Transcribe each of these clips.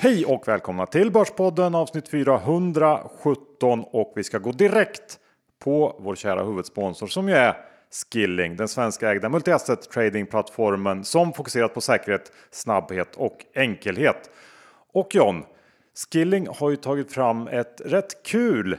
Hej och välkomna till Börspodden avsnitt 417 och vi ska gå direkt på vår kära huvudsponsor som ju är Skilling, den svenska ägda multiasset tradingplattformen som fokuserat på säkerhet, snabbhet och enkelhet. Och John, Skilling har ju tagit fram ett rätt kul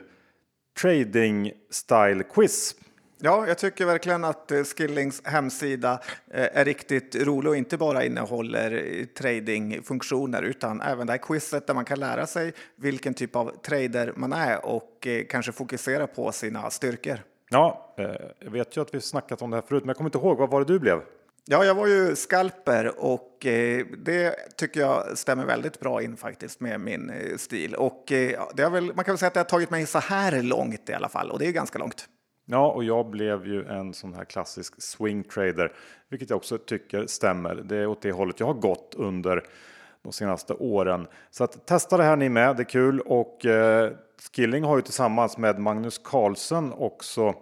trading style quiz Ja, jag tycker verkligen att eh, Skillings hemsida eh, är riktigt rolig och inte bara innehåller eh, tradingfunktioner utan även det här quizet där man kan lära sig vilken typ av trader man är och kanske fokusera på sina styrkor. Ja, jag vet ju att vi snackat om det här förut, men jag kommer inte ihåg. Vad var det du blev? Ja, jag var ju skalper och det tycker jag stämmer väldigt bra in faktiskt med min stil. Och det har väl, man kan väl säga att det har tagit mig så här långt i alla fall och det är ganska långt. Ja, och jag blev ju en sån här klassisk swing trader, vilket jag också tycker stämmer. Det är åt det hållet jag har gått under de senaste åren. Så att testa det här ni med, det är kul och eh, Skilling har ju tillsammans med Magnus Carlsen också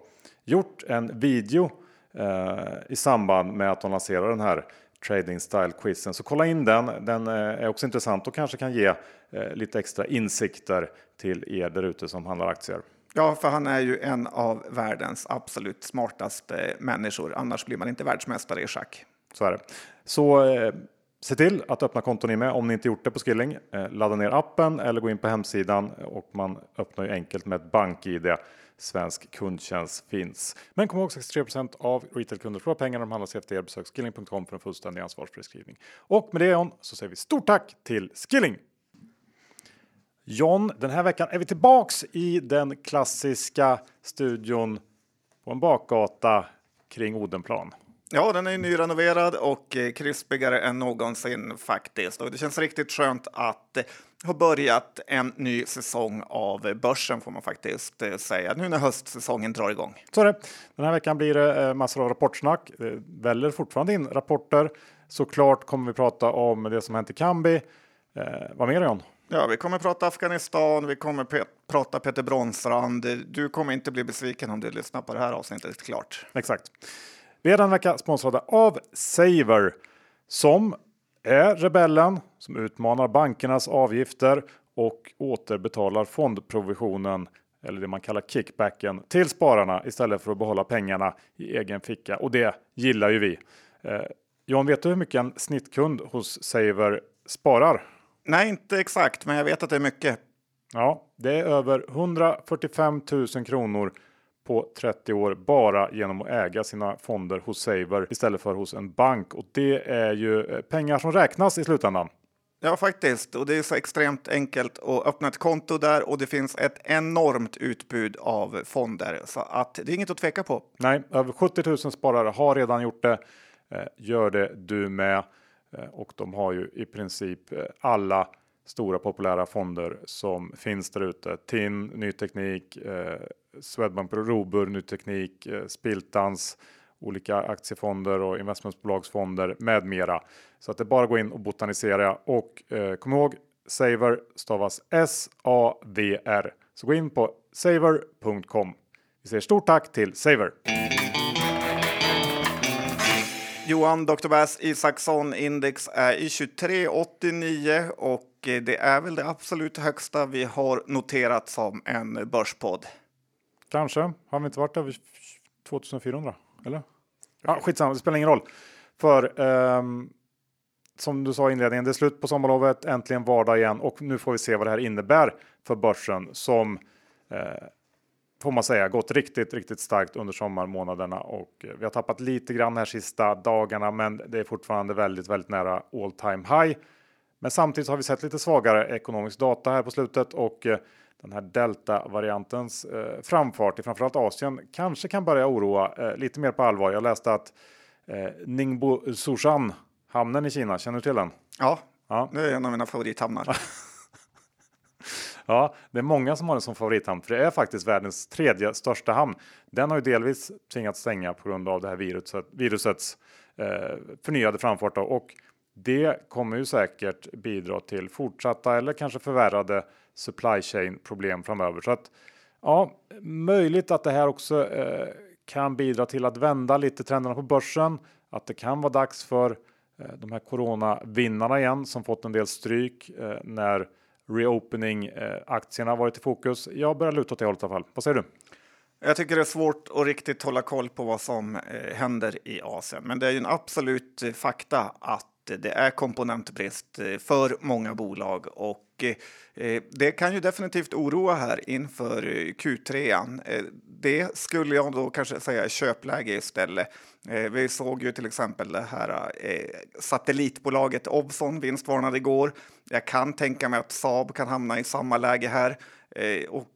gjort en video eh, i samband med att de lanserar den här trading style quizen. Så kolla in den. Den eh, är också intressant och kanske kan ge eh, lite extra insikter till er där ute som handlar aktier. Ja, för han är ju en av världens absolut smartaste människor. Annars blir man inte världsmästare i schack. Så är det. Så eh, se till att öppna konton ni med om ni inte gjort det på Skilling. Eh, ladda ner appen eller gå in på hemsidan och man öppnar ju enkelt med ett bank-id. Svensk kundtjänst finns. Men kom ihåg 63% av retailkunder förlorar pengar när de handlar CFD. Besök skilling.com för en fullständig ansvarsbeskrivning. Och med det John så säger vi stort tack till Skilling! John, den här veckan är vi tillbaks i den klassiska studion på en bakgata kring Odenplan. Ja, den är nyrenoverad och eh, krispigare än någonsin faktiskt. Och det känns riktigt skönt att eh, ha börjat en ny säsong av börsen får man faktiskt eh, säga. Nu när höstsäsongen drar igång. Så det. Den här veckan blir det massor av rapportsnack. Det väller fortfarande in rapporter. Såklart kommer vi prata om det som hänt i Kambi. Eh, vad mer John? Ja, vi kommer prata Afghanistan, vi kommer pe prata Peter Bronsrand. Du kommer inte bli besviken om du lyssnar på det här avsnittet klart. Exakt. Vi är den vecka sponsrade av Saver som är rebellen som utmanar bankernas avgifter och återbetalar fondprovisionen eller det man kallar kickbacken till spararna istället för att behålla pengarna i egen ficka. Och det gillar ju vi. Eh, John, vet du hur mycket en snittkund hos Saver sparar? Nej, inte exakt, men jag vet att det är mycket. Ja, det är över 145 000 kronor på 30 år bara genom att äga sina fonder hos Saver istället för hos en bank. Och det är ju eh, pengar som räknas i slutändan. Ja, faktiskt. Och det är så extremt enkelt att öppna ett konto där och det finns ett enormt utbud av fonder så att det är inget att tveka på. Nej, över 70 000 sparare har redan gjort det. Eh, gör det du med. Eh, och de har ju i princip eh, alla stora populära fonder som finns där ute. TIN, Ny Teknik, eh, Swedbank Robur, Ny Teknik, eh, Spiltans, olika aktiefonder och investmentbolagsfonder med mera. Så att det bara gå in och botanisera och eh, kom ihåg Saver stavas S-A-V-R. Så gå in på saver.com. Vi säger stort tack till Saver. Johan Dr. Bass Isaksson index är i 2389 och det är väl det absolut högsta vi har noterat som en börspodd. Kanske har vi inte varit över 2400 eller? Ja, skitsamma, det spelar ingen roll. För um, som du sa i inledningen, det är slut på sommarlovet, äntligen vardag igen och nu får vi se vad det här innebär för börsen som eh, får man säga gått riktigt, riktigt starkt under sommarmånaderna och vi har tappat lite grann här sista dagarna, men det är fortfarande väldigt, väldigt nära all time high. Men samtidigt har vi sett lite svagare ekonomisk data här på slutet och eh, den här delta variantens eh, framfart i framförallt Asien kanske kan börja oroa eh, lite mer på allvar. Jag läste att eh, Ningbo Sushan hamnen i Kina, känner du till den? Ja, ja. det är en av mina favorithamnar. Ja, det är många som har den som favorithamn, för det är faktiskt världens tredje största hamn. Den har ju delvis tvingats stänga på grund av det här viruset, virusets eh, förnyade framfart då, och det kommer ju säkert bidra till fortsatta eller kanske förvärrade supply chain problem framöver. Så att ja, möjligt att det här också eh, kan bidra till att vända lite trenderna på börsen, att det kan vara dags för eh, de här coronavinnarna igen som fått en del stryk eh, när reopening eh, aktierna varit i fokus. Jag börjar luta åt det hållet i alla fall. Vad säger du? Jag tycker det är svårt att riktigt hålla koll på vad som eh, händer i Asien, men det är ju en absolut eh, fakta att det är komponentbrist för många bolag och Eh, det kan ju definitivt oroa här inför eh, Q3. Eh, det skulle jag då kanske säga är köpläge istället. Vi såg ju till exempel det här satellitbolaget Ovzon vinstvarnade igår. Jag kan tänka mig att Saab kan hamna i samma läge här och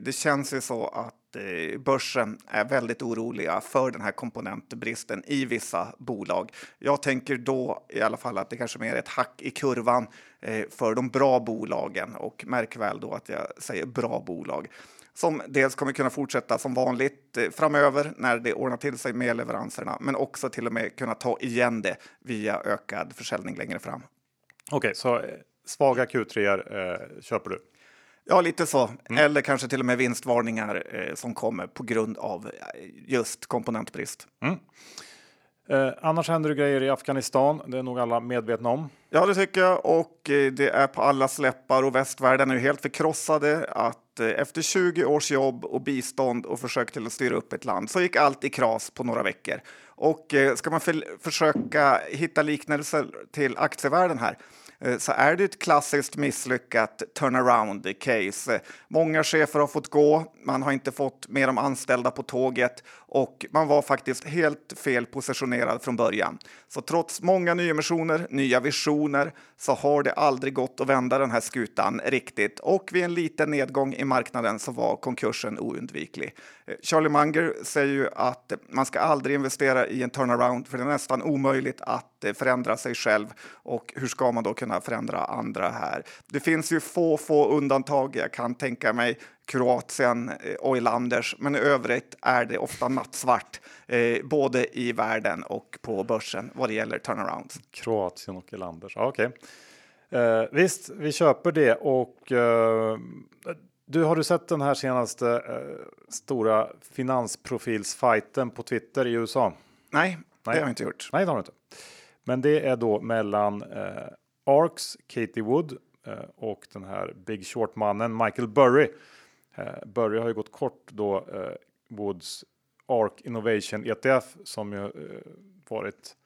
det känns ju så att Eh, börsen är väldigt oroliga för den här komponentbristen i vissa bolag. Jag tänker då i alla fall att det kanske mer är ett hack i kurvan eh, för de bra bolagen och märk väl då att jag säger bra bolag som dels kommer kunna fortsätta som vanligt eh, framöver när det ordnar till sig med leveranserna, men också till och med kunna ta igen det via ökad försäljning längre fram. Okej, okay, så svaga Q3 eh, köper du? Ja, lite så. Mm. Eller kanske till och med vinstvarningar eh, som kommer på grund av eh, just komponentbrist. Mm. Eh, annars händer det grejer i Afghanistan. Det är nog alla medvetna om. Ja, det tycker jag. Och eh, det är på alla släppar och västvärlden är helt förkrossade att eh, efter 20 års jobb och bistånd och försök till att styra upp ett land så gick allt i kras på några veckor. Och eh, ska man för försöka hitta liknelser till aktievärlden här Eh, så är det ett klassiskt misslyckat turnaround case. Många chefer har fått gå, man har inte fått med de anställda på tåget och man var faktiskt helt fel positionerad från början. Så trots många nyemissioner, nya visioner, så har det aldrig gått att vända den här skutan riktigt och vid en liten nedgång i marknaden så var konkursen oundviklig. Eh, Charlie Munger säger ju att man ska aldrig investera i en turnaround för det är nästan omöjligt att eh, förändra sig själv och hur ska man då kunna förändra andra här? Det finns ju få, få undantag. Jag kan tänka mig Kroatien, eh, Oilanders, men i övrigt är det ofta nattsvart, eh, både i världen och på börsen vad det gäller turnarounds. Kroatien och Oilanders, okej. Okay. Eh, visst, vi köper det och eh, du har du sett den här senaste eh, stora finansprofilsfighten på Twitter i USA? Nej, Nej, det har jag inte gjort. Nej, det har du inte. Men det är då mellan eh, Arks, Katie Wood och den här Big Short mannen Michael Burry Eh, Börje har ju gått kort då eh, Woods ARK Innovation ETF som ju eh, varit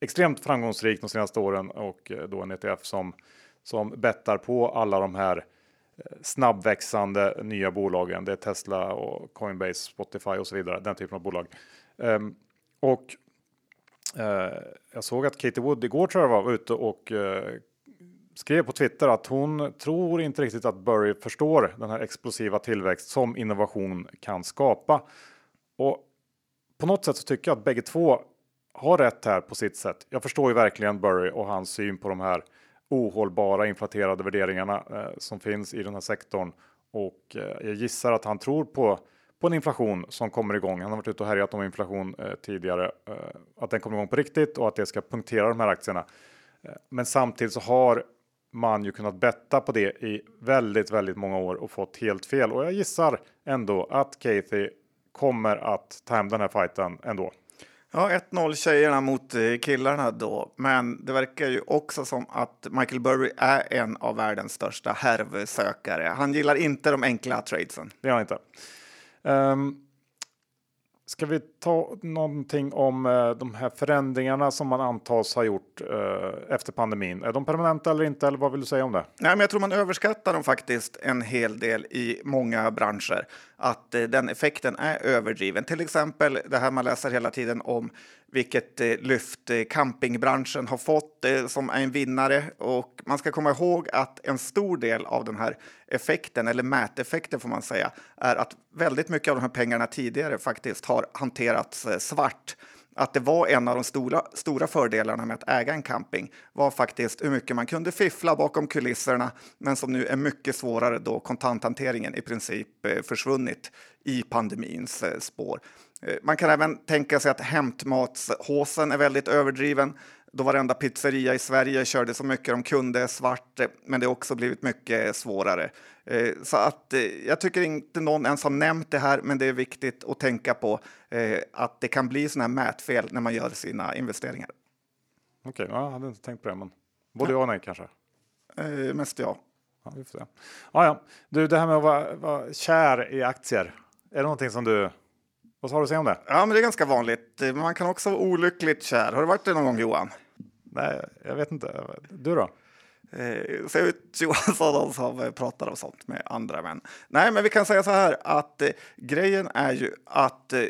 extremt framgångsrik de senaste åren och eh, då en ETF som som bettar på alla de här eh, snabbväxande nya bolagen. Det är Tesla och Coinbase, Spotify och så vidare. Den typen av bolag. Um, och uh, jag såg att Katie Wood igår tror jag var ute och uh, skrev på Twitter att hon tror inte riktigt att Burry förstår den här explosiva tillväxt som innovation kan skapa. Och på något sätt så tycker jag att bägge två har rätt här på sitt sätt. Jag förstår ju verkligen Burry och hans syn på de här ohållbara inflaterade värderingarna eh, som finns i den här sektorn och eh, jag gissar att han tror på på en inflation som kommer igång. Han har varit ute och härjat om inflation eh, tidigare, eh, att den kommer igång på riktigt och att det ska punktera de här aktierna. Eh, men samtidigt så har man ju kunnat betta på det i väldigt, väldigt många år och fått helt fel. Och jag gissar ändå att Kathy kommer att ta hem den här fighten ändå. Ja, 1-0 tjejerna mot eh, killarna då. Men det verkar ju också som att Michael Burry är en av världens största härvsökare. Han gillar inte de enkla tradesen. Det gör han inte. Um, Ska vi ta någonting om eh, de här förändringarna som man antas ha gjort eh, efter pandemin? Är de permanenta eller inte? Eller vad vill du säga om det? Nej, men jag tror man överskattar dem faktiskt en hel del i många branscher. Att eh, den effekten är överdriven. Till exempel det här man läser hela tiden om vilket eh, lyft eh, campingbranschen har fått eh, som är en vinnare. Och man ska komma ihåg att en stor del av den här effekten, eller mäteffekten får man säga, är att väldigt mycket av de här pengarna tidigare faktiskt har hanterats eh, svart. Att det var en av de stora, stora fördelarna med att äga en camping var faktiskt hur mycket man kunde fiffla bakom kulisserna, men som nu är mycket svårare då kontanthanteringen i princip eh, försvunnit i pandemins eh, spår. Eh, man kan även tänka sig att hämtmatshåsen är väldigt överdriven då varenda pizzeria i Sverige körde så mycket de kunde svart, eh, men det har också blivit mycket svårare. Eh, så att jag tycker inte någon ens har nämnt det här, men det är viktigt att tänka på att det kan bli sådana här mätfel när man gör sina investeringar. Okej, okay, jag hade inte tänkt på det, men både ja och nej kanske. Eh, mest ja. Ja, vi får se. Ja, ja. Du, det här med att vara, vara kär i aktier. Är det någonting som du vad har du att säga om det? Ja, men det är ganska vanligt. Man kan också vara olyckligt kär. Har du varit det någon gång Johan? Nej, jag vet inte. Du då? Eh, ser ut Johansson som pratar om sånt med andra män. Nej, men vi kan säga så här att eh, grejen är ju att eh,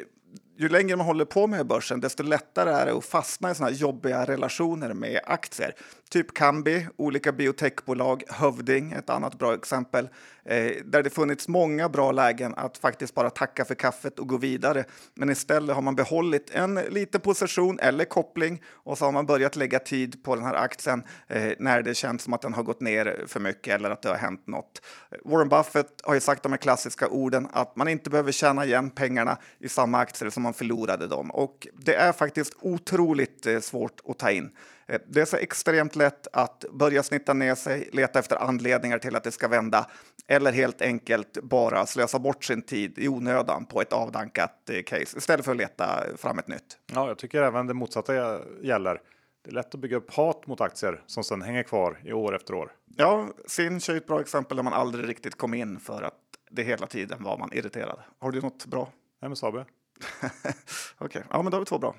ju längre man håller på med börsen, desto lättare är det att fastna i såna här jobbiga relationer med aktier. Typ Kambi, olika biotechbolag, Hövding, ett annat bra exempel, eh, där det funnits många bra lägen att faktiskt bara tacka för kaffet och gå vidare. Men istället har man behållit en liten position eller koppling och så har man börjat lägga tid på den här aktien eh, när det känns som att den har gått ner för mycket eller att det har hänt något. Warren Buffett har ju sagt de här klassiska orden att man inte behöver tjäna igen pengarna i samma aktier som man förlorade dem och det är faktiskt otroligt eh, svårt att ta in. Eh, det är så extremt lätt att börja snitta ner sig, leta efter anledningar till att det ska vända eller helt enkelt bara slösa bort sin tid i onödan på ett avdankat eh, case istället för att leta fram ett nytt. Ja, jag tycker även det motsatta gäller. Det är lätt att bygga upp hat mot aktier som sedan hänger kvar i år efter år. Ja, Sinch är ett bra exempel där man aldrig riktigt kom in för att det hela tiden var man irriterad. Har du något bra? MSAB. Okej, okay. ja men då har vi två bra.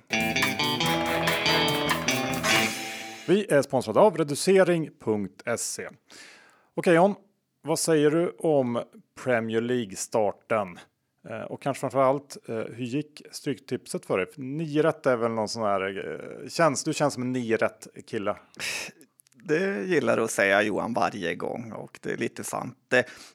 Vi är sponsrade av reducering.se. Okej John, vad säger du om Premier League-starten? Eh, och kanske framför allt, eh, hur gick stryktipset för dig? Nio rätt är väl någon sån här, eh, känns, du känns som en nio rätt kille. Det gillar du att säga Johan varje gång och det är lite sant.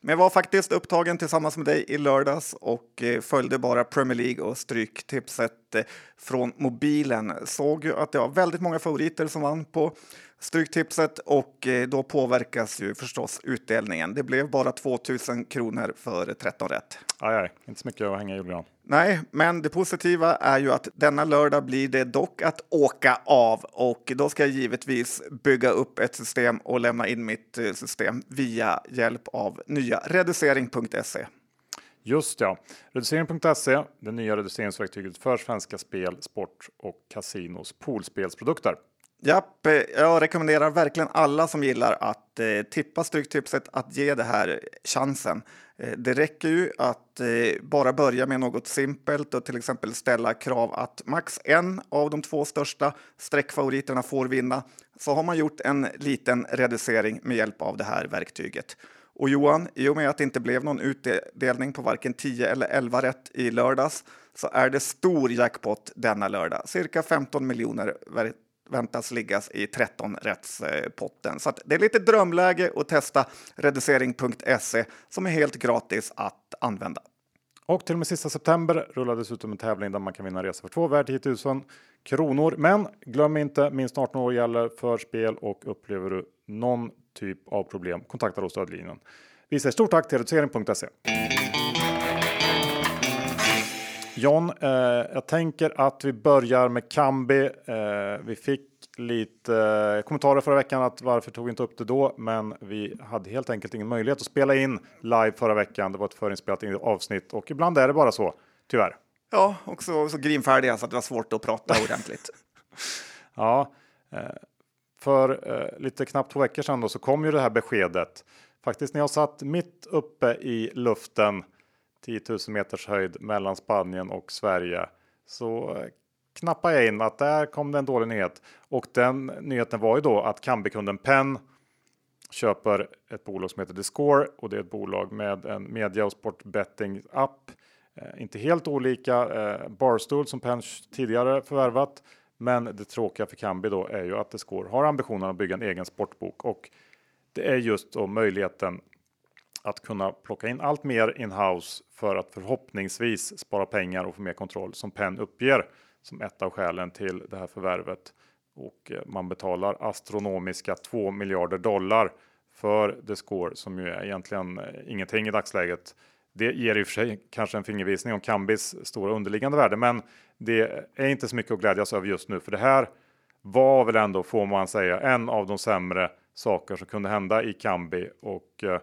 Men jag var faktiskt upptagen tillsammans med dig i lördags och eh, följde bara Premier League och stryktipset eh, från mobilen. Såg ju att det var väldigt många favoriter som vann på Stryktipset och eh, då påverkas ju förstås utdelningen. Det blev bara 2000 kronor för 13 rätt. Aj, aj. inte så mycket att hänga i julgran. Nej, men det positiva är ju att denna lördag blir det dock att åka av och då ska jag givetvis bygga upp ett system och lämna in mitt eh, system via hjälp av nya reducering.se. Just ja, reducering.se, det nya reduceringsverktyget för svenska spel, sport och kasinos poolspelsprodukter. Japp, eh, jag rekommenderar verkligen alla som gillar att eh, tippa Stryktipset att ge det här chansen. Eh, det räcker ju att eh, bara börja med något simpelt och till exempel ställa krav att max en av de två största streckfavoriterna får vinna. Så har man gjort en liten reducering med hjälp av det här verktyget. Och Johan, i och med att det inte blev någon utdelning på varken 10 eller 11 rätt i lördags så är det stor jackpot denna lördag, cirka 15 miljoner väntas liggas i 13 rättspotten. Eh, Så det är lite drömläge att testa reducering.se som är helt gratis att använda. Och till och med sista september rullar dessutom en tävling där man kan vinna en resa för två värd 10 000 kronor. Men glöm inte minst 18 år gäller för spel och upplever du någon typ av problem kontakta då stödlinjen. Vi säger stort tack till reducering.se. John, eh, jag tänker att vi börjar med Kambi. Eh, vi fick lite eh, kommentarer förra veckan att varför tog vi inte upp det då? Men vi hade helt enkelt ingen möjlighet att spela in live förra veckan. Det var ett förinspelat avsnitt och ibland är det bara så, tyvärr. Ja, också så grinfärdiga så att det var svårt att prata ordentligt. ja, eh, för eh, lite knappt två veckor sedan då så kom ju det här beskedet. Faktiskt när jag satt mitt uppe i luften 10 000 meters höjd mellan Spanien och Sverige så eh, knappade jag in att där kom det en dålig nyhet. Och den nyheten var ju då att Kambi-kunden Penn köper ett bolag som heter The Score och det är ett bolag med en media och sportbetting app. Eh, inte helt olika eh, Barstool som Penn tidigare förvärvat. Men det tråkiga för Kambi då är ju att The Score har ambitionen att bygga en egen sportbok och det är just då möjligheten att kunna plocka in allt mer in-house för att förhoppningsvis spara pengar och få mer kontroll som Penn uppger som ett av skälen till det här förvärvet. Och eh, man betalar astronomiska 2 miljarder dollar för The Score som ju är egentligen eh, ingenting i dagsläget. Det ger i och för sig kanske en fingervisning om Kambis stora underliggande värde, men det är inte så mycket att glädjas över just nu, för det här var väl ändå, får man säga, en av de sämre saker som kunde hända i Kambi och eh,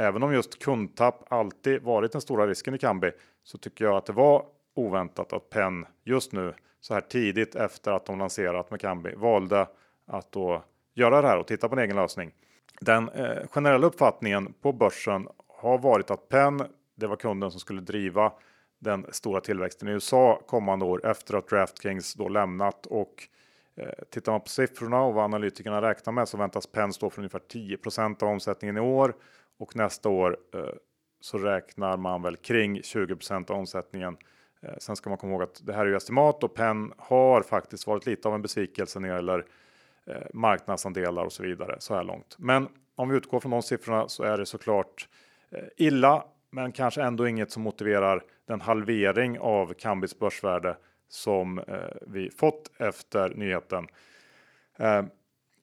även om just kundtapp alltid varit den stora risken i Kambi så tycker jag att det var oväntat att Penn just nu så här tidigt efter att de lanserat med Kambi valde att då göra det här och titta på en egen lösning. Den eh, generella uppfattningen på börsen har varit att Penn, det var kunden som skulle driva den stora tillväxten i USA kommande år efter att DraftKings då lämnat och eh, tittar man på siffrorna och vad analytikerna räknar med så väntas Penn stå för ungefär 10% av omsättningen i år och nästa år eh, så räknar man väl kring 20% av omsättningen. Eh, sen ska man komma ihåg att det här är ju estimat och Penn har faktiskt varit lite av en besvikelse när det gäller eh, marknadsandelar och så vidare så här långt. Men om vi utgår från de siffrorna så är det såklart illa, men kanske ändå inget som motiverar den halvering av Kambis börsvärde som vi fått efter nyheten.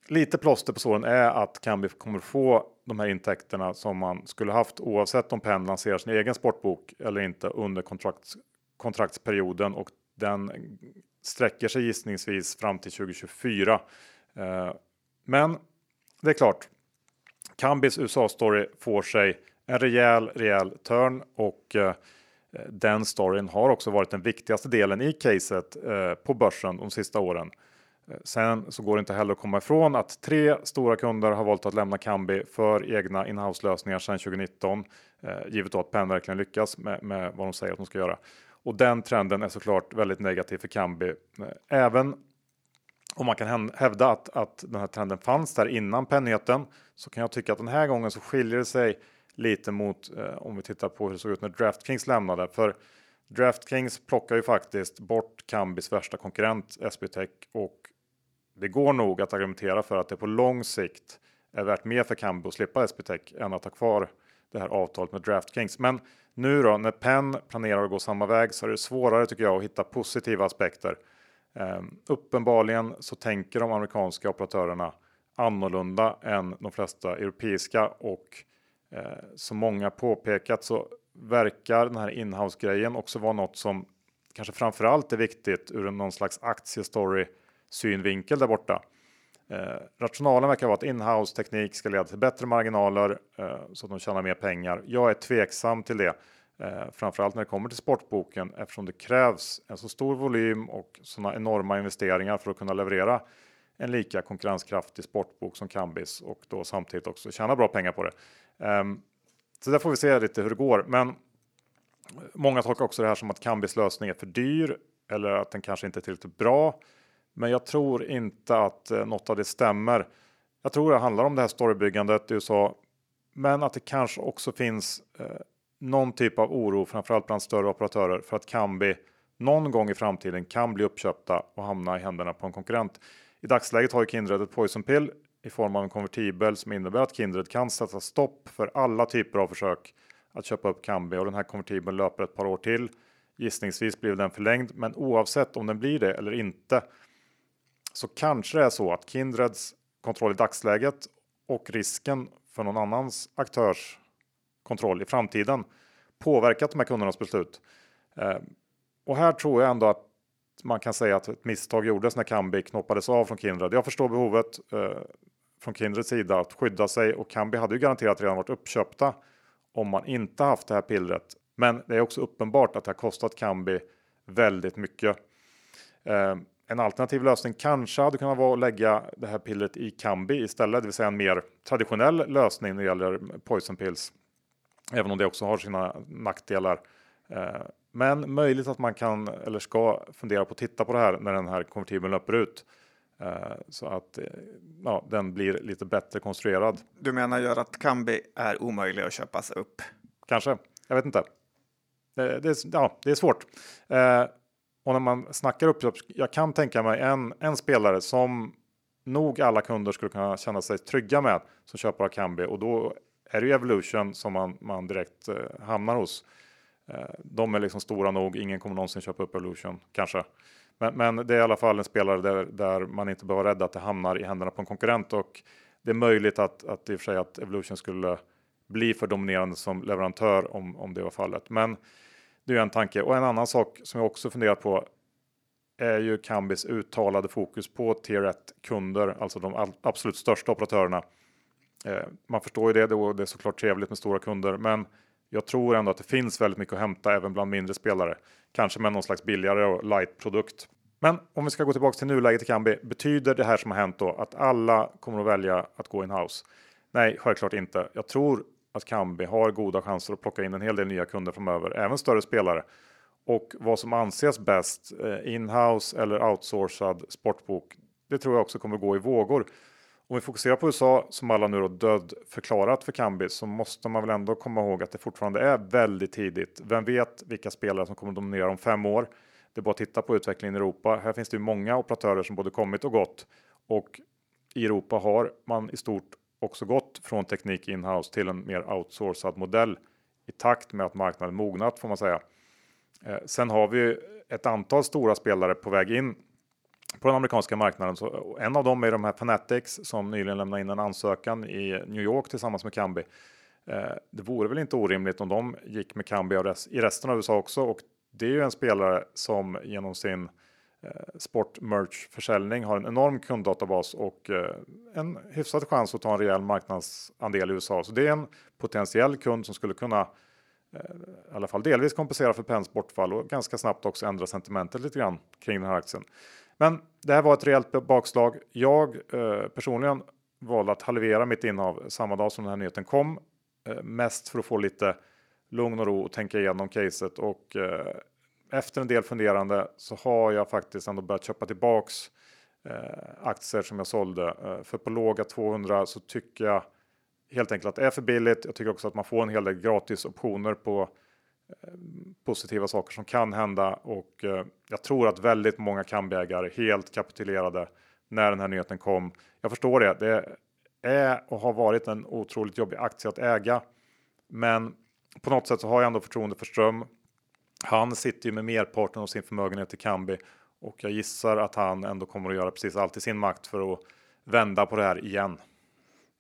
Lite plåster på såren är att Kambi kommer få de här intäkterna som man skulle haft oavsett om Penn lanserar sin egen sportbok eller inte under kontrakts, kontraktsperioden och den sträcker sig gissningsvis fram till 2024. Eh, men det är klart, Kambis USA-story får sig en rejäl, rejäl turn och eh, den storyn har också varit den viktigaste delen i caset eh, på börsen de sista åren. Sen så går det inte heller att komma ifrån att tre stora kunder har valt att lämna Kambi för egna inhouse lösningar sedan 2019. Eh, givet då att Penn verkligen lyckas med, med vad de säger att de ska göra. Och den trenden är såklart väldigt negativ för Kambi. Eh, även om man kan hävda att, att den här trenden fanns där innan pennheten så kan jag tycka att den här gången så skiljer det sig lite mot eh, om vi tittar på hur det såg ut när DraftKings lämnade. För DraftKings plockar ju faktiskt bort Kambis värsta konkurrent SBTech och det går nog att argumentera för att det på lång sikt är värt mer för Cambo att slippa SBTech än att ha kvar det här avtalet med DraftKings. Men nu då när Penn planerar att gå samma väg så är det svårare tycker jag att hitta positiva aspekter. Um, uppenbarligen så tänker de amerikanska operatörerna annorlunda än de flesta europeiska och uh, som många påpekat så verkar den här inhouse grejen också vara något som kanske framförallt är viktigt ur någon slags aktiestory synvinkel där borta. Eh, rationalen verkar vara att inhouse teknik ska leda till bättre marginaler eh, så att de tjänar mer pengar. Jag är tveksam till det, eh, framförallt när det kommer till sportboken eftersom det krävs en så stor volym och sådana enorma investeringar för att kunna leverera en lika konkurrenskraftig sportbok som Kambis och då samtidigt också tjäna bra pengar på det. Ehm, så där får vi se lite hur det går. Men många tolkar också det här som att Kambis lösning är för dyr eller att den kanske inte är tillräckligt bra. Men jag tror inte att eh, något av det stämmer. Jag tror det handlar om det här storybyggandet i USA, men att det kanske också finns eh, någon typ av oro, framförallt bland större operatörer, för att Kambi någon gång i framtiden kan bli uppköpta och hamna i händerna på en konkurrent. I dagsläget har ju Kindred ett poison pill i form av en konvertibel som innebär att Kindred kan sätta stopp för alla typer av försök att köpa upp Kambi och den här konvertibeln löper ett par år till. Gissningsvis blir den förlängd, men oavsett om den blir det eller inte så kanske det är så att Kindreds kontroll i dagsläget och risken för någon annans aktörs kontroll i framtiden påverkat de här kundernas beslut. Eh, och här tror jag ändå att man kan säga att ett misstag gjordes när Kambi knoppades av från Kindred. Jag förstår behovet eh, från Kindreds sida att skydda sig och Kambi hade ju garanterat redan varit uppköpta om man inte haft det här pillret. Men det är också uppenbart att det har kostat Kambi väldigt mycket. Eh, en alternativ lösning kanske hade kunnat vara att lägga det här pillret i Kambi istället, det vill säga en mer traditionell lösning när det gäller poison pills. Även om det också har sina nackdelar. Eh, men möjligt att man kan eller ska fundera på att titta på det här när den här konvertibeln löper ut. Eh, så att eh, ja, den blir lite bättre konstruerad. Du menar gör att Kambi är omöjlig att köpas upp? Kanske, jag vet inte. Det, det, ja, det är svårt. Och när man snackar uppköp, jag kan tänka mig en, en spelare som nog alla kunder skulle kunna känna sig trygga med som köper av Kambi och då är det ju Evolution som man, man direkt eh, hamnar hos. Eh, de är liksom stora nog, ingen kommer någonsin köpa upp Evolution kanske. Men, men det är i alla fall en spelare där, där man inte behöver vara rädd att det hamnar i händerna på en konkurrent och det är möjligt att, att i och för sig att Evolution skulle bli för dominerande som leverantör om, om det var fallet. Men det är en tanke. Och en annan sak som jag också funderat på är ju Kambis uttalade fokus på tier 1 kunder, alltså de absolut största operatörerna. Eh, man förstår ju det, då, det är såklart trevligt med stora kunder, men jag tror ändå att det finns väldigt mycket att hämta även bland mindre spelare. Kanske med någon slags billigare och light produkt. Men om vi ska gå tillbaka till nuläget i Kambi, betyder det här som har hänt då att alla kommer att välja att gå in-house? Nej, självklart inte. Jag tror att Kambi har goda chanser att plocka in en hel del nya kunder framöver, även större spelare. Och vad som anses bäst, eh, inhouse eller outsourcad sportbok, det tror jag också kommer gå i vågor. Om vi fokuserar på USA som alla nu då död förklarat för Kambi så måste man väl ändå komma ihåg att det fortfarande är väldigt tidigt. Vem vet vilka spelare som kommer att dominera om fem år? Det är bara att titta på utvecklingen i Europa. Här finns det ju många operatörer som både kommit och gått och i Europa har man i stort också gått från teknik inhouse till en mer outsourcad modell i takt med att marknaden mognat får man säga. Eh, sen har vi ett antal stora spelare på väg in på den amerikanska marknaden. Så en av dem är de här Fanatics som nyligen lämnade in en ansökan i New York tillsammans med Kambi. Eh, det vore väl inte orimligt om de gick med Kambi i resten av USA också och det är ju en spelare som genom sin eh, Eh, sportmerch-försäljning har en enorm kunddatabas och eh, en hyfsad chans att ta en rejäl marknadsandel i USA. Så det är en potentiell kund som skulle kunna eh, i alla fall delvis kompensera för Pens bortfall och ganska snabbt också ändra sentimentet lite grann kring den här aktien. Men det här var ett rejält bakslag. Jag eh, personligen valde att halvera mitt innehav samma dag som den här nyheten kom. Eh, mest för att få lite lugn och ro och tänka igenom caset och eh, efter en del funderande så har jag faktiskt ändå börjat köpa tillbaks eh, aktier som jag sålde. Eh, för på låga 200 så tycker jag helt enkelt att det är för billigt. Jag tycker också att man får en hel del gratis optioner på eh, positiva saker som kan hända och eh, jag tror att väldigt många Kambiägare helt kapitulerade när den här nyheten kom. Jag förstår det. Det är och har varit en otroligt jobbig aktie att äga, men på något sätt så har jag ändå förtroende för Ström. Han sitter ju med merparten av sin förmögenhet i Kambi och jag gissar att han ändå kommer att göra precis allt i sin makt för att vända på det här igen.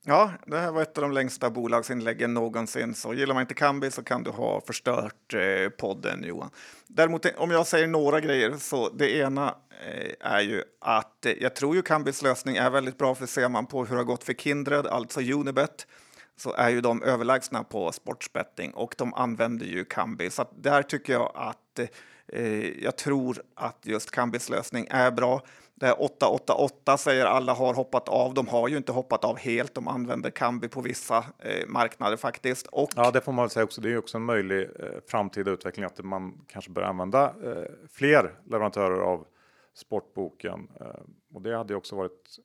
Ja, det här var ett av de längsta bolagsinläggen någonsin, så gillar man inte Kambi så kan du ha förstört eh, podden Johan. Däremot eh, om jag säger några grejer så det ena eh, är ju att eh, jag tror ju Kambis lösning är väldigt bra för ser man på hur det har gått för Kindred, alltså Unibet så är ju de överlägsna på sportsbetting och de använder ju Kambi. Så där tycker jag att eh, jag tror att just Kambis lösning är bra. Det är 888 säger alla har hoppat av. De har ju inte hoppat av helt. De använder Kambi på vissa eh, marknader faktiskt. Och... Ja, det får man väl säga också. Det är också en möjlig eh, framtida utveckling att man kanske bör använda eh, fler leverantörer av sportboken. Eh, och det hade ju också varit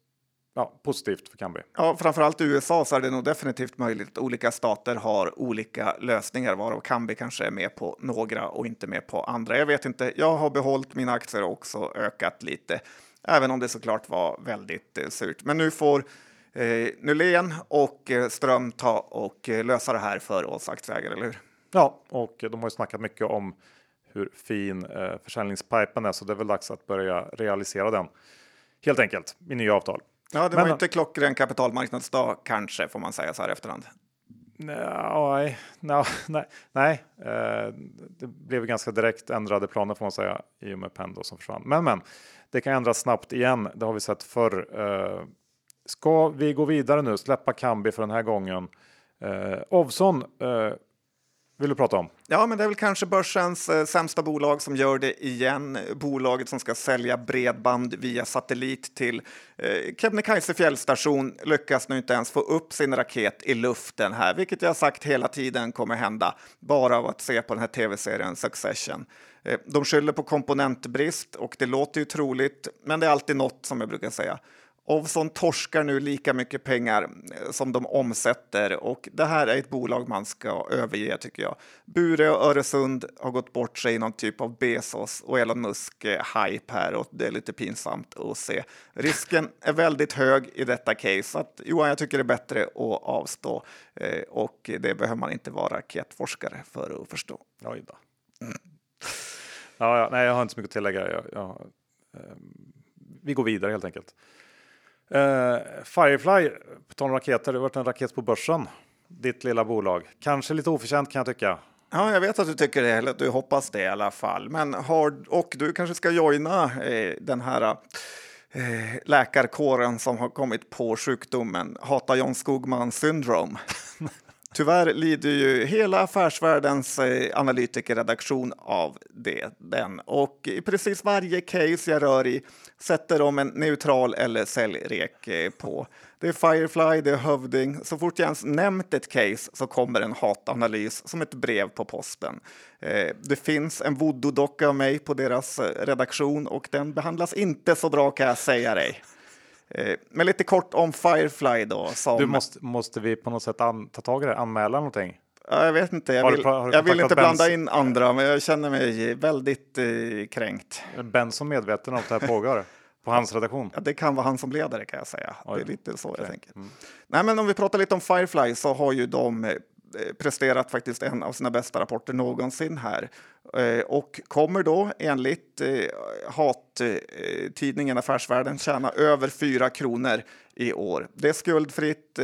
ja, positivt för Kambi. Ja, framförallt i USA så är det nog definitivt möjligt. Olika stater har olika lösningar varav Kambi kanske är med på några och inte med på andra. Jag vet inte. Jag har behållit mina aktier och också ökat lite, även om det såklart var väldigt eh, surt. Men nu får eh, Nylén och eh, Ström ta och eh, lösa det här för oss aktieägare, eller hur? Ja, och de har ju snackat mycket om hur fin eh, försäljningspipen är, så det är väl dags att börja realisera den helt enkelt i nya avtal. Ja, det var Men, inte klockren kapitalmarknadsdag kanske, får man säga så här efterhand. Nej, nej, nej, nej. Eh, det blev ganska direkt ändrade planer får man säga i och med Pendo som försvann. Men, men det kan ändras snabbt igen. Det har vi sett förr. Eh, ska vi gå vidare nu? Släppa Kambi för den här gången. Eh, Ovson vill du prata om? Ja, men det är väl kanske börsens eh, sämsta bolag som gör det igen. Bolaget som ska sälja bredband via satellit till eh, Kebnekaise fjällstation lyckas nu inte ens få upp sin raket i luften här, vilket jag sagt hela tiden kommer hända bara av att se på den här tv-serien Succession. Eh, de skyller på komponentbrist och det låter ju troligt, men det är alltid något som jag brukar säga. Ovzon torskar nu lika mycket pengar eh, som de omsätter och det här är ett bolag man ska överge tycker jag. Bure och Öresund har gått bort sig i någon typ av Bezos och Elon Musk-hype eh, här och det är lite pinsamt att se. Risken är väldigt hög i detta case så att Johan, jag tycker det är bättre att avstå eh, och det behöver man inte vara raketforskare för att förstå. Oj då. Mm. Ja, ja, nej, jag har inte så mycket att tillägga. Jag, jag, eh, vi går vidare helt enkelt. Uh, Firefly, på tal om raketer, det har varit en raket på börsen. Ditt lilla bolag. Kanske lite oförtjänt kan jag tycka. Ja, jag vet att du tycker det, eller du hoppas det i alla fall. Men har, och du kanske ska joina eh, den här eh, läkarkåren som har kommit på sjukdomen Hata John Skogman syndrome. Tyvärr lider ju hela affärsvärldens eh, analytikerredaktion av det, den. Och i precis varje case jag rör i sätter de en neutral eller säljrek eh, på. Det är Firefly, det är Hövding. Så fort jag ens nämnt ett case så kommer en hatanalys som ett brev på posten. Eh, det finns en voodoo-docka av mig på deras eh, redaktion och den behandlas inte så bra kan jag säga dig. Men lite kort om Firefly då. Som... Du måste, måste vi på något sätt an, ta tag i det, anmäla någonting? Jag vet inte, jag vill, jag vill inte blanda Benz? in andra, men jag känner mig väldigt eh, kränkt. Är Benson medveten om att det här pågår? På hans redaktion? Ja, det kan vara han som leder kan jag säga. Oj. Det är lite så okay. jag tänker. Mm. Nej, men om vi pratar lite om Firefly så har ju de eh, presterat faktiskt en av sina bästa rapporter någonsin här eh, och kommer då enligt eh, hattidningen Affärsvärlden tjäna över 4 kronor i år. Det är skuldfritt.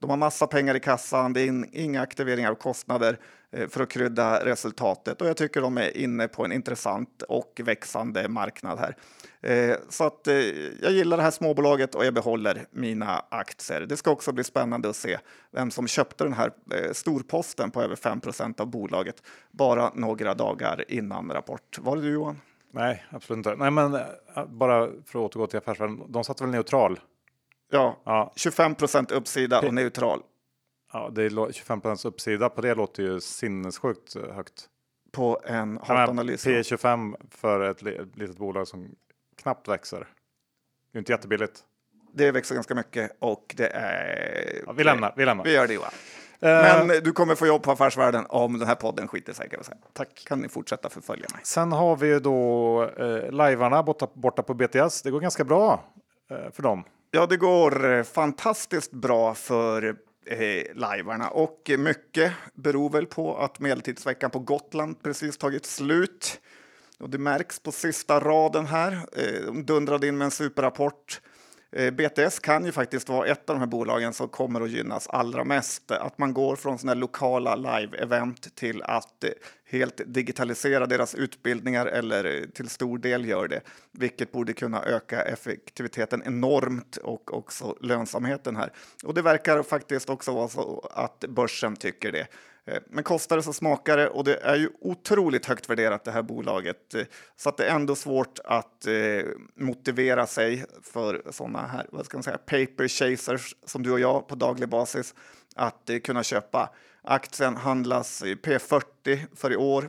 De har massa pengar i kassan. Det är inga aktiveringar av kostnader eh, för att krydda resultatet och jag tycker de är inne på en intressant och växande marknad här. Eh, så att eh, jag gillar det här småbolaget och jag behåller mina aktier. Det ska också bli spännande att se vem som köpte den här storposten på över 5% av bolaget bara några dagar innan rapport. Var det du Johan? Nej, absolut inte. Nej, men bara för att återgå till affärsvärlden. De satt väl neutral? Ja, ja. 25% uppsida och neutral. Ja, det är 25% uppsida på det låter ju sinnessjukt högt. På en hatanalys. P25 för ett litet bolag som knappt växer. Det är inte jättebilligt. Det växer ganska mycket och det är... Ja, vi lämnar. Vi lämnar. Vi gör det Johan. Uh, Men du kommer få jobb på Affärsvärlden om den här podden skiter sig. Kan, säga. Tack. kan ni fortsätta förfölja mig. Sen har vi ju då eh, lajvarna borta, borta på BTS. Det går ganska bra eh, för dem. Ja, det går eh, fantastiskt bra för eh, lajvarna och mycket beror väl på att medeltidsveckan på Gotland precis tagit slut. Och det märks på sista raden här. Eh, de dundrade in med en superrapport. Eh, BTS kan ju faktiskt vara ett av de här bolagen som kommer att gynnas allra mest. Att man går från sådana lokala live-event till att eh, helt digitalisera deras utbildningar eller eh, till stor del gör det, vilket borde kunna öka effektiviteten enormt och också lönsamheten här. Och det verkar faktiskt också vara så att börsen tycker det. Eh, men kostar det så smakar det och det är ju otroligt högt värderat det här bolaget. Eh, så att det är ändå svårt att eh, motivera sig för sådana här, vad ska man säga, paper chasers som du och jag på daglig basis att eh, kunna köpa. Aktien handlas i P40 för i år.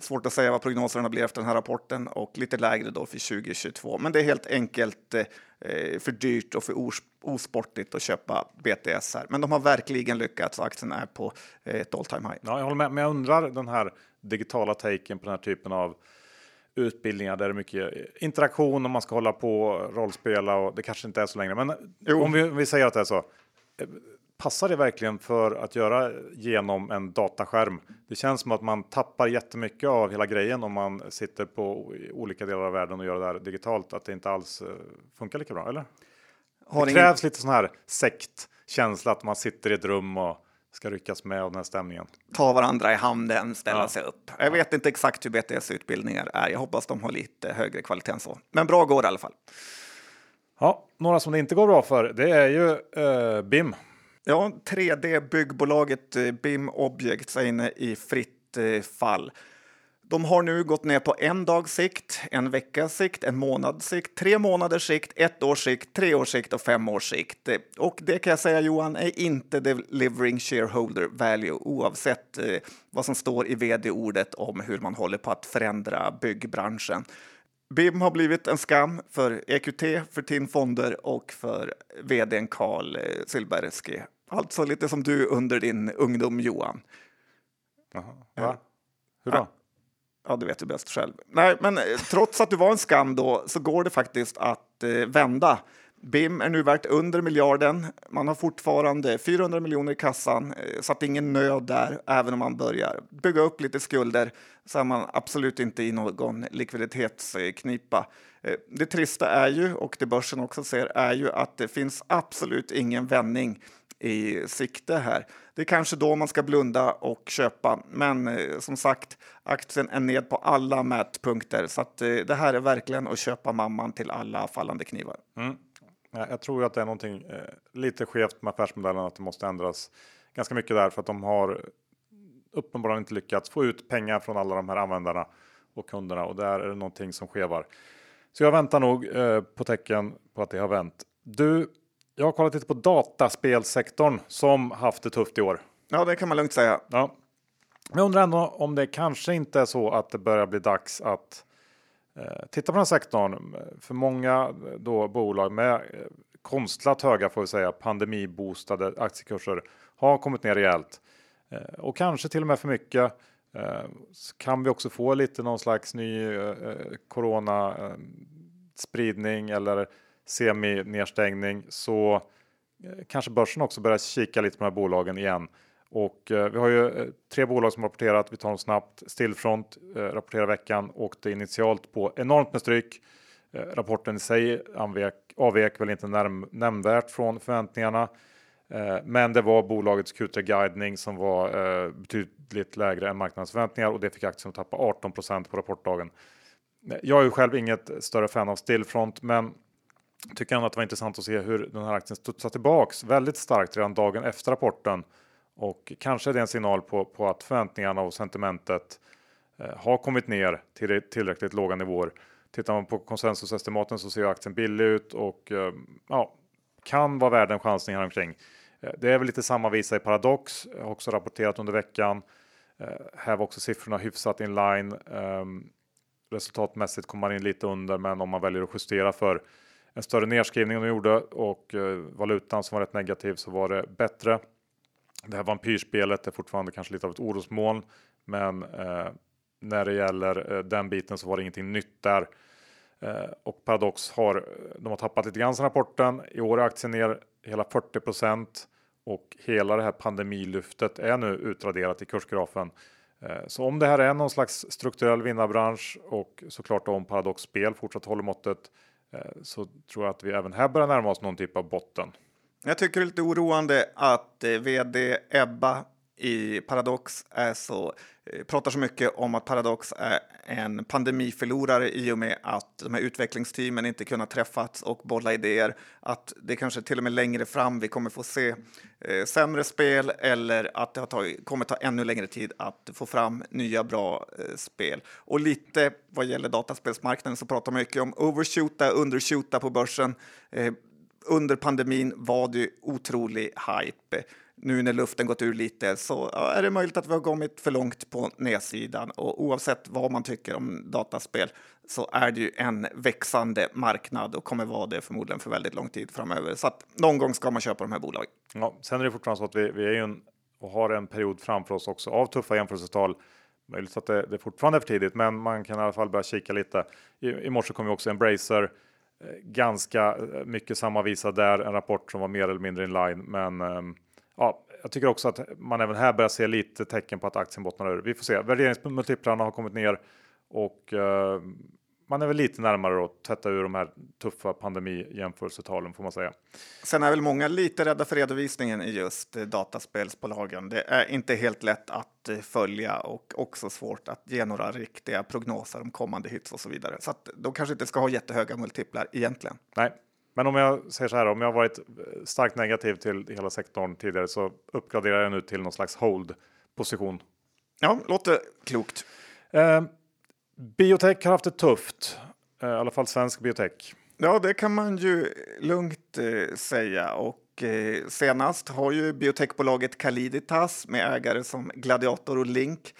Svårt att säga vad prognoserna blir efter den här rapporten och lite lägre då för 2022. Men det är helt enkelt eh, för dyrt och för osportigt att köpa BTS här. Men de har verkligen lyckats. Aktien är på eh, ett all time high. Ja, jag håller med, men jag undrar den här digitala taken på den här typen av utbildningar där det är mycket interaktion och man ska hålla på och rollspela och det kanske inte är så längre. Men om vi, om vi säger att det är så passar det verkligen för att göra genom en dataskärm? Det känns som att man tappar jättemycket av hela grejen om man sitter på olika delar av världen och gör det där digitalt. Att det inte alls eh, funkar lika bra, eller? Har det ingen... krävs lite sån här sektkänsla att man sitter i ett rum och ska ryckas med av den här stämningen. Ta varandra i handen, ställa ja. sig upp. Jag vet inte exakt hur BTS utbildningar är. Jag hoppas de har lite högre kvalitet än så. Men bra går det i alla fall. Ja, några som det inte går bra för, det är ju eh, BIM. Ja, 3D-byggbolaget eh, BIM Objects är inne i fritt eh, fall. De har nu gått ner på en dags sikt, en veckas sikt, en månads sikt, tre månaders sikt, ett års sikt, tre års sikt och fem års sikt. Och det kan jag säga Johan är inte delivering shareholder value oavsett eh, vad som står i vd-ordet om hur man håller på att förändra byggbranschen. BIM har blivit en skam för EQT, för TIN Fonder och för vdn Carl Silbersky. Alltså lite som du under din ungdom, Johan. Aha. Va? Hur då? Ja, det vet du bäst själv. Nej, men eh, trots att du var en skam då så går det faktiskt att eh, vända. BIM är nu värt under miljarden. Man har fortfarande 400 miljoner i kassan, eh, så att det är ingen nöd där. Även om man börjar bygga upp lite skulder så är man absolut inte i någon likviditetsknipa. Eh, det trista är ju, och det börsen också ser, är ju att det finns absolut ingen vändning i sikte här. Det är kanske då man ska blunda och köpa, men eh, som sagt, aktien är ned på alla mätpunkter så att eh, det här är verkligen att köpa mamman till alla fallande knivar. Mm. Jag tror att det är någonting eh, lite skevt med affärsmodellen, att det måste ändras ganska mycket där för att de har uppenbarligen inte lyckats få ut pengar från alla de här användarna och kunderna och där är det någonting som skevar. Så jag väntar nog eh, på tecken på att det har vänt. Du, jag har kollat lite på dataspelsektorn som haft det tufft i år. Ja, det kan man lugnt säga. Ja. Men jag undrar ändå om det kanske inte är så att det börjar bli dags att eh, titta på den sektorn. För många då bolag med eh, konstlat höga får vi säga pandemiboostade aktiekurser har kommit ner rejält eh, och kanske till och med för mycket. Eh, kan vi också få lite någon slags ny eh, corona spridning eller semi nedstängning så eh, kanske börsen också börjar kika lite på de här bolagen igen. Och eh, vi har ju eh, tre bolag som rapporterat. Vi tar dem snabbt. Stillfront eh, rapporterar veckan åkte initialt på enormt med stryk. Eh, rapporten i sig avvek, avvek väl inte närm, nämnvärt från förväntningarna. Eh, men det var bolagets Q3 guidning som var eh, betydligt lägre än marknadens förväntningar och det fick aktien att tappa 18% på rapportdagen. Jag är ju själv inget större fan av Stillfront, men tycker ändå att det var intressant att se hur den här aktien studsade tillbaks väldigt starkt redan dagen efter rapporten och kanske är det en signal på, på att förväntningarna och sentimentet eh, har kommit ner till tillräckligt låga nivåer. Tittar man på konsensusestimaten så ser aktien billig ut och eh, ja, kan vara värd en chansning häromkring. Eh, det är väl lite samma visa i Paradox, har också rapporterat under veckan. Eh, här var också siffrorna hyfsat in line. Ehm, resultatmässigt kommer man in lite under, men om man väljer att justera för en större nedskrivning än de gjorde och eh, valutan som var rätt negativ så var det bättre. Det här vampyrspelet är fortfarande kanske lite av ett orosmoln, men eh, när det gäller eh, den biten så var det ingenting nytt där. Eh, och Paradox har, eh, de har tappat lite grann sen rapporten. I år är aktien ner hela 40% och hela det här pandemilyftet är nu utraderat i kursgrafen. Eh, så om det här är någon slags strukturell vinnarbransch och såklart om Paradox spel fortsatt håller måttet eh, Eh, så tror jag att vi även här börjar närma oss någon typ av botten. Jag tycker det är lite oroande att eh, vd Ebba i Paradox är så, eh, pratar så mycket om att Paradox är en pandemiförlorare i och med att de här utvecklingsteamen inte kunnat träffas och bolla idéer. Att det kanske till och med längre fram vi kommer få se eh, sämre spel eller att det har tagit, kommer ta ännu längre tid att få fram nya bra eh, spel. Och lite vad gäller dataspelsmarknaden så pratar man mycket om overshoota, undershoota på börsen. Eh, under pandemin var det otrolig hype. Nu när luften gått ur lite så är det möjligt att vi har kommit för långt på nedsidan och oavsett vad man tycker om dataspel så är det ju en växande marknad och kommer vara det förmodligen för väldigt lång tid framöver. Så att någon gång ska man köpa de här bolagen. Ja, sen är det fortfarande så att vi, vi är ju en, och har en period framför oss också av tuffa jämförelsetal. Möjligt att det, det fortfarande är för tidigt, men man kan i alla fall börja kika lite. I, i morse kom ju också Embracer eh, ganska eh, mycket samma visa där, en rapport som var mer eller mindre in line. Men ehm, ja, jag tycker också att man även här börjar se lite tecken på att aktien bottnar ur. Vi får se. Värderingsmultiplarna har kommit ner och ehm, man är väl lite närmare att tvätta ur de här tuffa pandemijämförelsetalen får man säga. Sen är väl många lite rädda för redovisningen i just eh, dataspelsbolagen. Det är inte helt lätt att eh, följa och också svårt att ge några riktiga prognoser om kommande hits och så vidare. Så att de kanske inte ska ha jättehöga multiplar egentligen. Nej, men om jag säger så här, om jag varit eh, starkt negativ till hela sektorn tidigare så uppgraderar jag nu till någon slags hold position. Ja, låter klokt. Eh, Biotech har haft det tufft, eh, i alla fall svensk biotech. Ja, det kan man ju lugnt eh, säga. Och eh, senast har ju biotechbolaget Caliditas med ägare som Gladiator och Link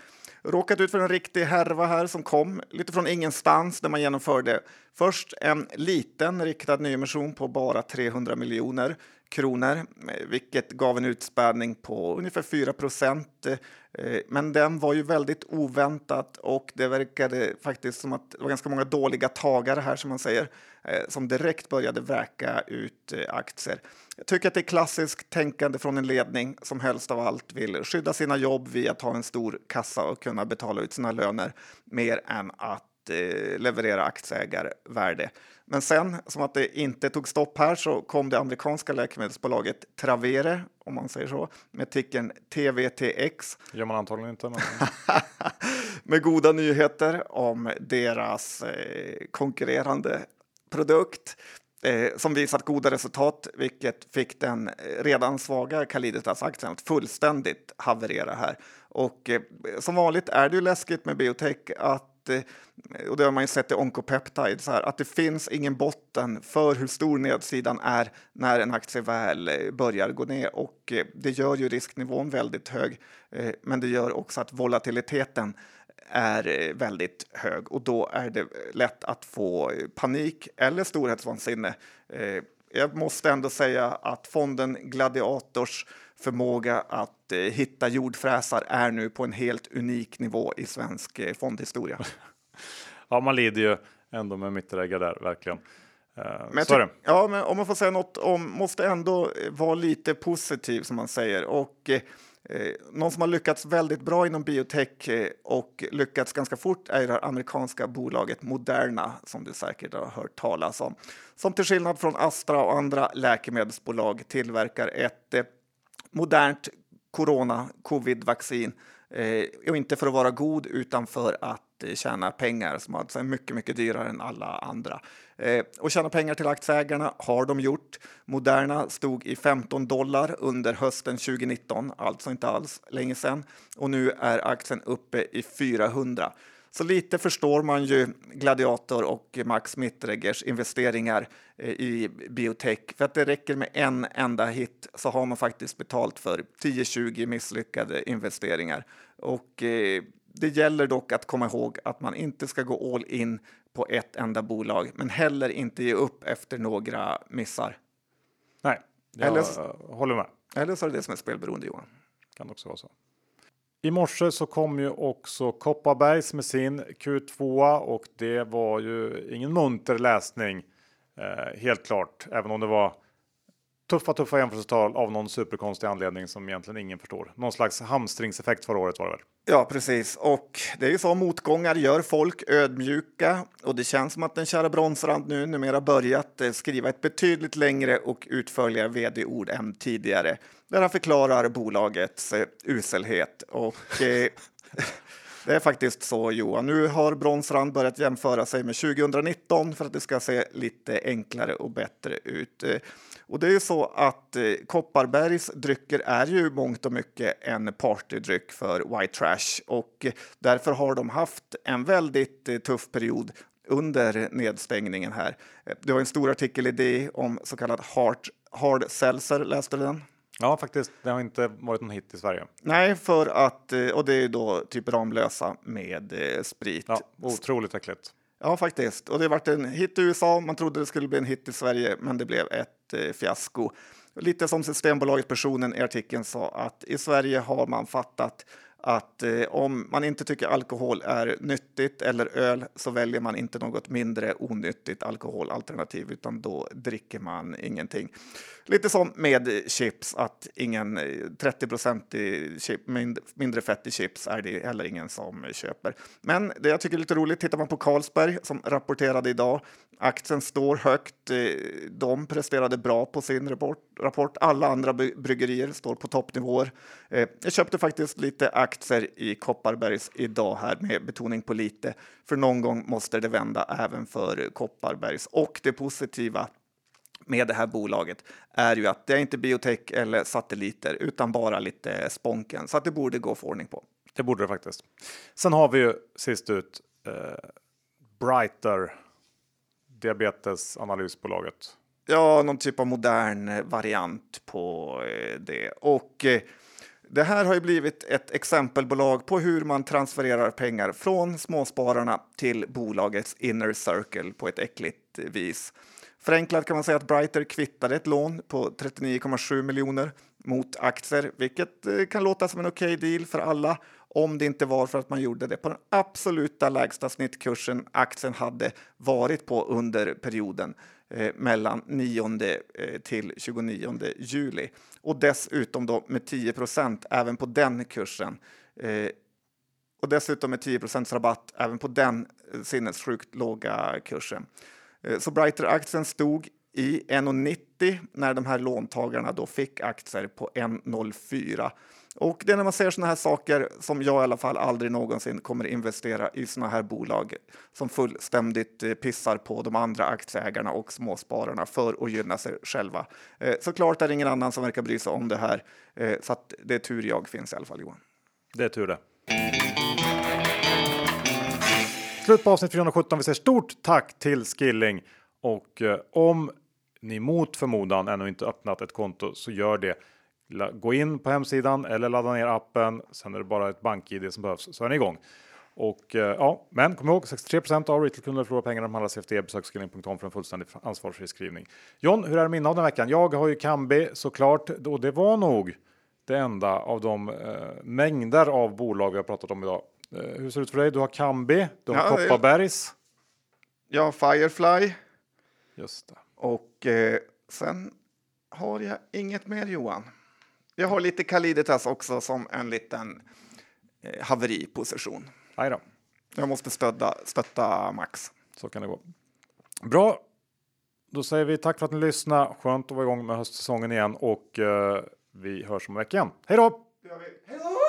råkat ut för en riktig härva här som kom lite från ingenstans där man genomförde först en liten riktad nyemission på bara 300 miljoner kronor, vilket gav en utspädning på ungefär 4 procent. Eh, Eh, men den var ju väldigt oväntat och det verkade faktiskt som att det var ganska många dåliga tagare här som man säger, eh, som direkt började vräka ut eh, aktier. Jag tycker att det är klassiskt tänkande från en ledning som helst av allt vill skydda sina jobb via att ha en stor kassa och kunna betala ut sina löner mer än att leverera aktieägarvärde. Men sen, som att det inte tog stopp här, så kom det amerikanska läkemedelsbolaget Travere, om man säger så, med ticken TVTX. gör man antagligen inte. Men... med goda nyheter om deras eh, konkurrerande produkt. eh, som visat goda resultat, vilket fick den eh, redan svaga Caliditas-aktien att fullständigt haverera här. Och eh, som vanligt är det ju läskigt med biotech att Eh, och det har man ju sett i Oncopeptide, så här, att det finns ingen botten för hur stor nedsidan är när en aktie väl eh, börjar gå ner och eh, det gör ju risknivån väldigt hög. Men det gör också att volatiliteten är väldigt hög och då är det lätt att få panik eller storhetsvansinne. Jag måste ändå säga att fonden Gladiators förmåga att eh, hitta jordfräsar är nu på en helt unik nivå i svensk eh, fondhistoria. ja, man lider ju ändå med mittelägga där, verkligen. Uh, men så Ja, men om man får säga något om, måste ändå vara lite positiv som man säger. Och eh, någon som har lyckats väldigt bra inom biotech eh, och lyckats ganska fort är det amerikanska bolaget Moderna som du säkert har hört talas om. Som till skillnad från Astra och andra läkemedelsbolag tillverkar ett eh, modernt corona covid-vaccin eh, och inte för att vara god utan för att eh, tjäna pengar som alltså är mycket, mycket dyrare än alla andra. Eh, och tjäna pengar till aktieägarna har de gjort. Moderna stod i 15 dollar under hösten 2019, alltså inte alls länge sedan och nu är aktien uppe i 400. Så lite förstår man ju Gladiator och Max Mittreggers investeringar eh, i biotech. För att det räcker med en enda hit så har man faktiskt betalt för 10-20 misslyckade investeringar. Och eh, det gäller dock att komma ihåg att man inte ska gå all in på ett enda bolag, men heller inte ge upp efter några missar. Nej, jag eller, håller med. Eller så är det det som är spelberoende Johan. Kan också vara så. I morse så kom ju också Kopparbergs med sin Q2 och det var ju ingen munter läsning. Eh, helt klart, även om det var tuffa, tuffa jämförelsetal av någon superkonstig anledning som egentligen ingen förstår. Någon slags hamstringseffekt förra året var det väl? Ja, precis. Och det är ju så motgångar gör folk ödmjuka och det känns som att den kära Bronsrand nu numera börjat eh, skriva ett betydligt längre och utförligare vd-ord än tidigare där han förklarar bolagets eh, uselhet. Och eh, det är faktiskt så Johan. Nu har Bronsrand börjat jämföra sig med 2019 för att det ska se lite enklare och bättre ut. Eh, och det är ju så att eh, Kopparbergs drycker är ju mångt och mycket en partydryck för White Trash och därför har de haft en väldigt eh, tuff period under nedstängningen här. Det var en stor artikel i det om så kallad hard, hard seltzer, läste du den? Ja, faktiskt. Det har inte varit någon hit i Sverige. Nej, för att, eh, och det är då typ Ramlösa med eh, sprit. Ja, otroligt äckligt. Ja, faktiskt. Och det har varit en hit i USA. Man trodde det skulle bli en hit i Sverige, men det blev ett eh, fiasko. Lite som Systembolagets personen i artikeln sa att i Sverige har man fattat att eh, om man inte tycker alkohol är nyttigt eller öl så väljer man inte något mindre onyttigt alkoholalternativ utan då dricker man ingenting. Lite som med chips, att ingen eh, 30 procent mindre fett i chips är det heller ingen som köper. Men det jag tycker är lite roligt, tittar man på Carlsberg som rapporterade idag, aktien står högt. Eh, de presterade bra på sin rapport. Alla andra bryggerier står på toppnivåer. Eh, jag köpte faktiskt lite aktier i Kopparbergs idag här med betoning på lite, för någon gång måste det vända även för Kopparbergs. Och det positiva med det här bolaget är ju att det är inte biotech eller satelliter utan bara lite sponken så att det borde gå att få ordning på. Det borde det faktiskt. Sen har vi ju sist ut eh, Brighter diabetesanalysbolaget. Ja, någon typ av modern eh, variant på eh, det. Och eh, det här har ju blivit ett exempelbolag på hur man transfererar pengar från småspararna till bolagets inner circle på ett äckligt vis. Förenklat kan man säga att Brighter kvittade ett lån på 39,7 miljoner mot aktier, vilket kan låta som en okej okay deal för alla om det inte var för att man gjorde det på den absoluta lägsta snittkursen aktien hade varit på under perioden eh, mellan 9 eh, till 29 juli och dessutom då med 10% även på den kursen. Eh, och dessutom med 10% rabatt även på den eh, sinnessjukt låga kursen. Eh, så Brighter-aktien stod i 1,90 när de här låntagarna då fick aktier på 1,04. Och det är när man ser sådana här saker som jag i alla fall aldrig någonsin kommer investera i sådana här bolag som fullständigt eh, pissar på de andra aktieägarna och småspararna för att gynna sig själva. Eh, såklart är det ingen annan som verkar bry sig om det här, eh, så att det är tur jag finns i alla fall Johan. Det är tur det. Slut på avsnitt 417. Vi säger stort tack till Skilling och eh, om ni mot förmodan ännu inte öppnat ett konto så gör det. Gå in på hemsidan eller ladda ner appen. Sen är det bara ett bank-id som behövs så är ni igång. Och eh, ja, men kom ihåg 63% av retailkunder förlorar pengar när de handlar CFD. Besök skilling.com för en fullständig ansvarsfri skrivning. John, hur är minne av den veckan? Jag har ju Kambi såklart och det var nog det enda av de eh, mängder av bolag vi har pratat om idag. Eh, hur ser det ut för dig? Du har Kambi, du har ja, Kopparbergs. Jag har Firefly. Just det. Och eh, sen har jag inget mer Johan. Jag har lite Kaliditas också som en liten eh, haveriposition. Aj då. Jag måste stötta, stötta Max. Så kan det gå. Bra. Då säger vi tack för att ni lyssnade. Skönt att vara igång med höstsäsongen igen och eh, vi hörs om en vecka igen. Hej då! Hej då!